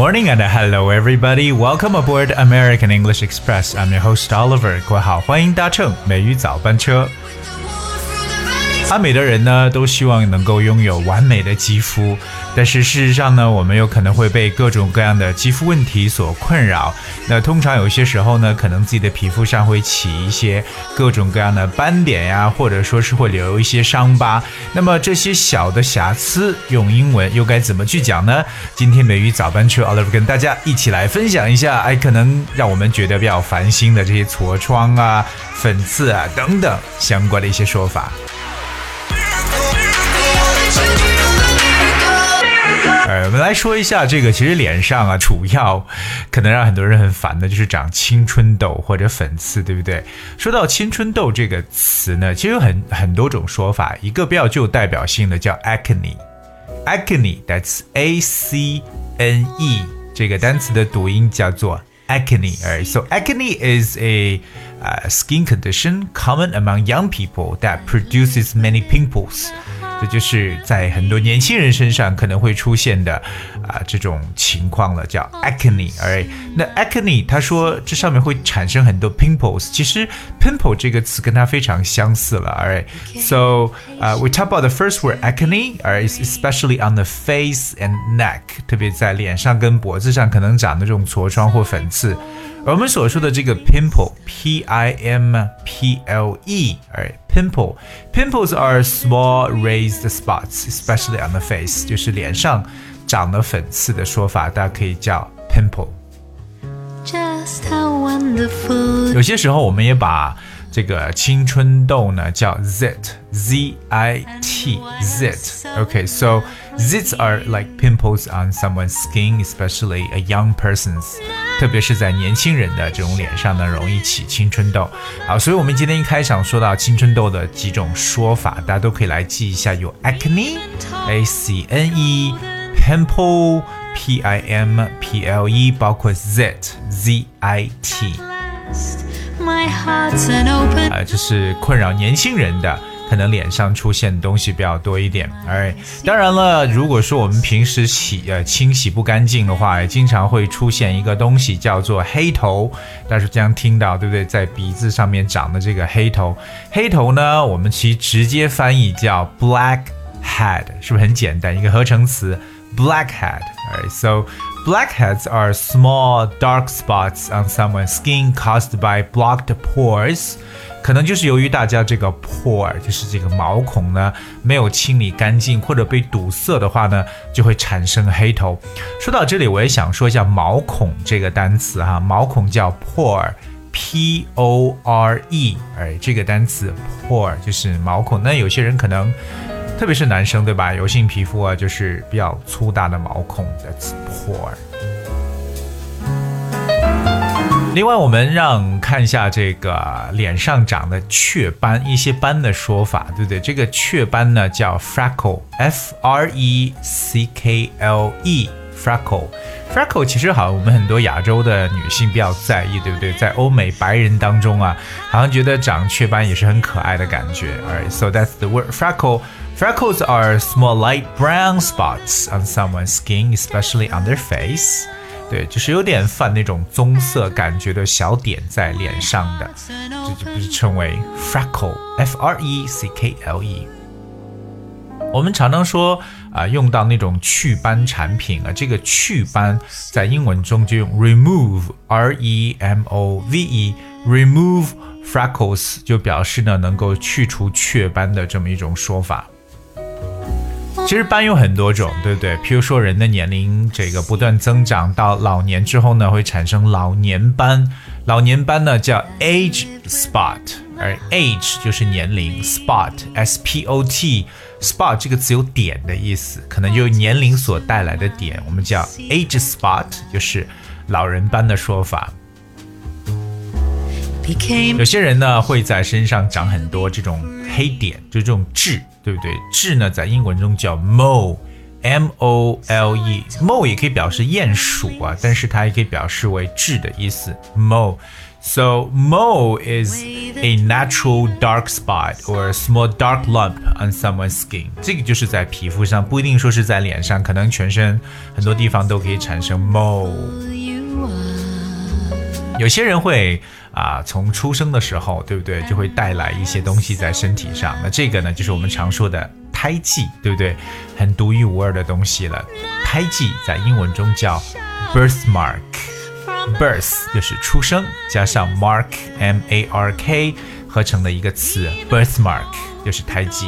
morning and hello everybody. Welcome aboard American English Express. I'm your host Oliver. 各位好，欢迎搭乘美语早班车。 阿美的人呢，都希望能够拥有完美的肌肤，但是事实上呢，我们有可能会被各种各样的肌肤问题所困扰。那通常有些时候呢，可能自己的皮肤上会起一些各种各样的斑点呀，或者说是会留一些伤疤。那么这些小的瑕疵，用英文又该怎么去讲呢？今天美语早班车 Oliver 跟大家一起来分享一下，哎，可能让我们觉得比较烦心的这些痤疮啊、粉刺啊等等相关的一些说法。呃，我们来说一下这个，其实脸上啊，主要可能让很多人很烦的就是长青春痘或者粉刺，对不对？说到青春痘这个词呢，其实有很很多种说法，一个比较具有代表性的叫 acne，acne，that's a c n e，这个单词的读音叫做 acne，so acne is a uh, skin condition common among young people that produces many pimples. 这就是在很多年轻人身上可能会出现的啊这种情况了，叫 acne。而那 acne，他说这上面会产生很多 pimples。其实 pimple 这个词跟它非常相似了。Alright，so 啊，we talk about the first word acne，而 especially on the face and neck，特别在脸上跟脖子上可能长的这种痤疮或粉刺。而我们所说的这个 pimple，p i m p l e，哎 ，pimple，pimples are small raised spots, especially on the face，就是脸上长了粉刺的说法，大家可以叫 pimple。有些时候我们也把这个青春痘呢叫 zit，z i t，zit。Okay，so zits are like pimples on someone's skin, especially a young person's. 特别是在年轻人的这种脸上呢，容易起青春痘。好，所以我们今天一开场说到青春痘的几种说法，大家都可以来记一下：有 acne，a c n e，pimple，p i m p l e，包括 zit，z i t。啊，这是困扰年轻人的。可能脸上出现的东西比较多一点，哎，当然了，如果说我们平时洗呃清洗不干净的话，也经常会出现一个东西叫做黑头，大家经常听到，对不对？在鼻子上面长的这个黑头，黑头呢，我们其实直接翻译叫 blackhead，是不是很简单？一个合成词 blackhead，right？So blackheads are small dark spots on someone's skin caused by blocked pores。可能就是由于大家这个 pore 就是这个毛孔呢没有清理干净，或者被堵塞的话呢，就会产生黑头。说到这里，我也想说一下毛孔这个单词哈，毛孔叫 pore，p o r e，哎，这个单词 pore 就是毛孔。那有些人可能，特别是男生对吧，油性皮肤啊，就是比较粗大的毛孔的 pore。另外，我们让看一下这个脸上长的雀斑，一些斑的说法，对不对？这个雀斑呢叫 freckle，f r e c k l e，freckle，freckle 其实好像我们很多亚洲的女性比较在意，对不对？在欧美白人当中啊，好像觉得长雀斑也是很可爱的感觉。Alright, so that's the word freckle. Freckles are small light brown spots on someone's skin, especially on their face. 对，就是有点泛那种棕色感觉的小点在脸上的，这就不是称为 freckle，f r e c k l e。我们常常说啊，用到那种祛斑产品啊，这个祛斑在英文中就用 remove，r e m o v e，remove freckles 就表示呢能够去除雀斑的这么一种说法。其实斑有很多种，对不对？譬如说人的年龄这个不断增长到老年之后呢，会产生老年斑。老年斑呢叫 age spot，而 age 就是年龄，spot s p o t spot 这个词有点的意思，可能就是年龄所带来的点，我们叫 age spot，就是老人斑的说法。有些人呢会在身上长很多这种黑点，就这种痣，对不对？痣呢在英文中叫 mole，m o l e，mole 也可以表示鼹鼠啊，但是它也可以表示为痣的意思，mole。So mole is a natural dark spot or a small dark lump on someone's skin。这个就是在皮肤上，不一定说是在脸上，可能全身很多地方都可以产生 mole。有些人会啊，从出生的时候，对不对，就会带来一些东西在身体上。那这个呢，就是我们常说的胎记，对不对？很独一无二的东西了。胎记在英文中叫 birthmark。birth 就是出生，加上 mark m a r k 合成的一个词，birthmark 就是胎记。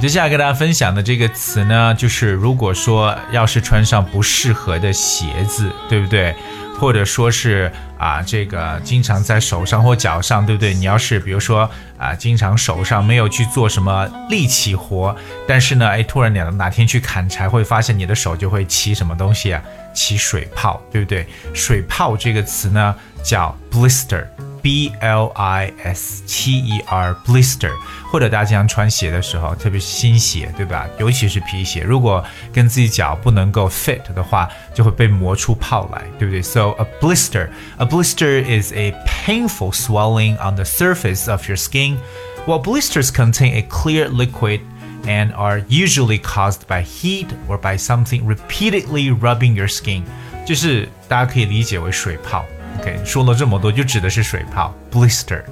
接下来跟大家分享的这个词呢，就是如果说要是穿上不适合的鞋子，对不对？或者说是啊，这个经常在手上或脚上，对不对？你要是比如说啊，经常手上没有去做什么力气活，但是呢，哎，突然哪哪天去砍柴，会发现你的手就会起什么东西啊？起水泡，对不对？水泡这个词呢，叫 blister。B L I S T E R blister，或者大家经常穿鞋的时候，特别是新鞋，对吧？尤其是皮鞋，如果跟自己脚不能够 fit 的话，就会被磨出泡来，对不对？So a blister, a blister is a painful swelling on the surface of your skin. While blisters contain a clear liquid and are usually caused by heat or by something repeatedly rubbing your skin，就是大家可以理解为水泡。 OK，说了这么多，就指的是水泡 blister。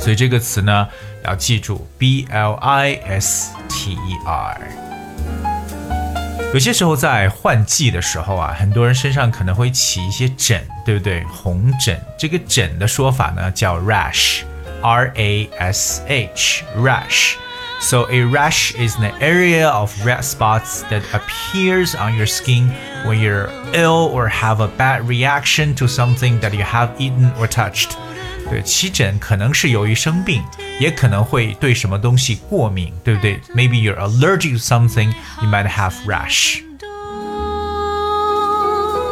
所以这个词呢，要记住 B L I S T E R。有些时候在换季的时候啊，很多人身上可能会起一些疹，对不对？红疹，这个疹的说法呢叫 rash，R A S H，rash。So a rash is an area of red spots that appears on your skin when you're ill or have a bad reaction to something that you have eaten or touched. 对，起疹可能是由于生病，也可能会对什么东西过敏，对不对？Maybe you're allergic to something, you might have rash.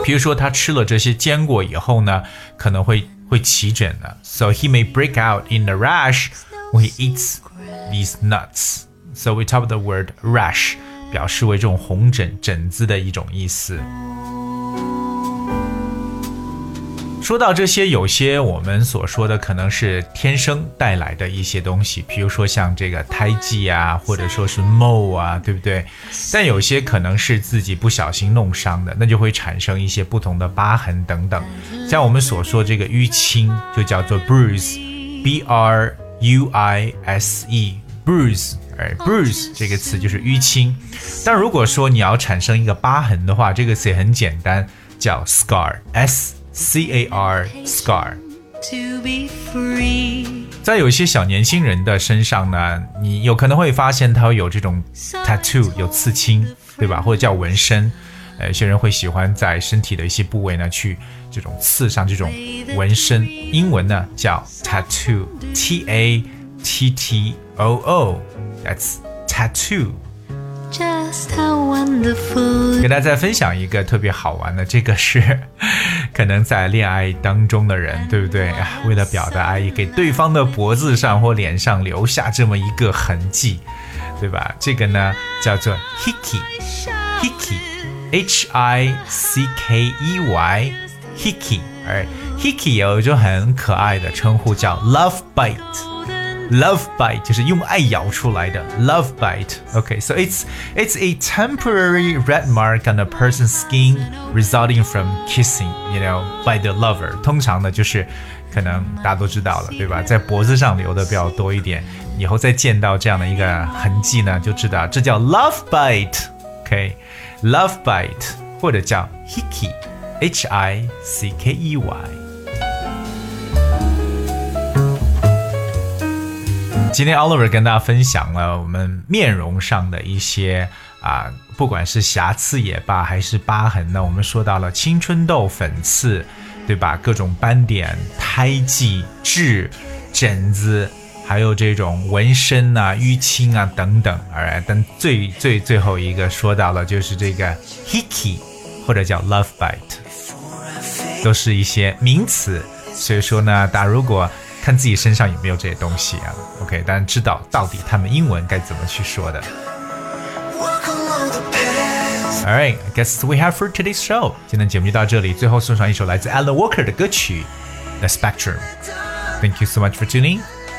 比如说他吃了这些坚果以后呢，可能会会起疹的。So he may break out in a rash when he eats these nuts. So we talk the word rash，表示为这种红疹、疹子的一种意思。说到这些，有些我们所说的可能是天生带来的一些东西，比如说像这个胎记啊，或者说是 mole 啊，对不对？但有些可能是自己不小心弄伤的，那就会产生一些不同的疤痕等等。像我们所说这个淤青，就叫做 bruise，b r u i s e。bruise，哎，bruise 这个词就是淤青。但如果说你要产生一个疤痕的话，这个词也很简单，叫 scar，s c a r，scar。在有一些小年轻人的身上呢，你有可能会发现他会有这种 tattoo，有刺青，对吧？或者叫纹身。呃，有些人会喜欢在身体的一些部位呢，去这种刺上这种纹身。英文呢叫 tattoo，t a t t。O O, that's tattoo. Just how wonderful. 给大家再分享一个特别好玩的，这个是可能在恋爱当中的人，对不对啊？为了表达爱意，给对方的脖子上或脸上留下这么一个痕迹，对吧？这个呢叫做 hickey, hickey, H I C K E Y, hickey. 而 hickey 有一种很可爱的称呼叫 love bite。Love bite 就是用爱咬出来的 love bite. Okay, so it's it's a temporary red mark on a person's skin resulting from kissing, you know, by the lover. 通常呢就是可能大家都知道了，对吧？在脖子上留的比较多一点，以后再见到这样的一个痕迹呢，就知道这叫 love bite. OK, Love bite 或者叫 hickey, H I C K E Y. 今天 Oliver 跟大家分享了我们面容上的一些啊，不管是瑕疵也罢，还是疤痕呢，我们说到了青春痘、粉刺，对吧？各种斑点、胎记、痣、疹子，还有这种纹身啊、淤青啊等等。而但最最最后一个说到了就是这个 hickey 或者叫 love bite，都是一些名词。所以说呢，大家如果看自己身上有没有这些东西啊，OK，当然知道到底他们英文该怎么去说的。Alright，guess we have for today's show。今天节目就到这里，最后送上一首来自 Alan Walker 的歌曲《The Spectrum》。Thank you so much for tuning.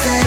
We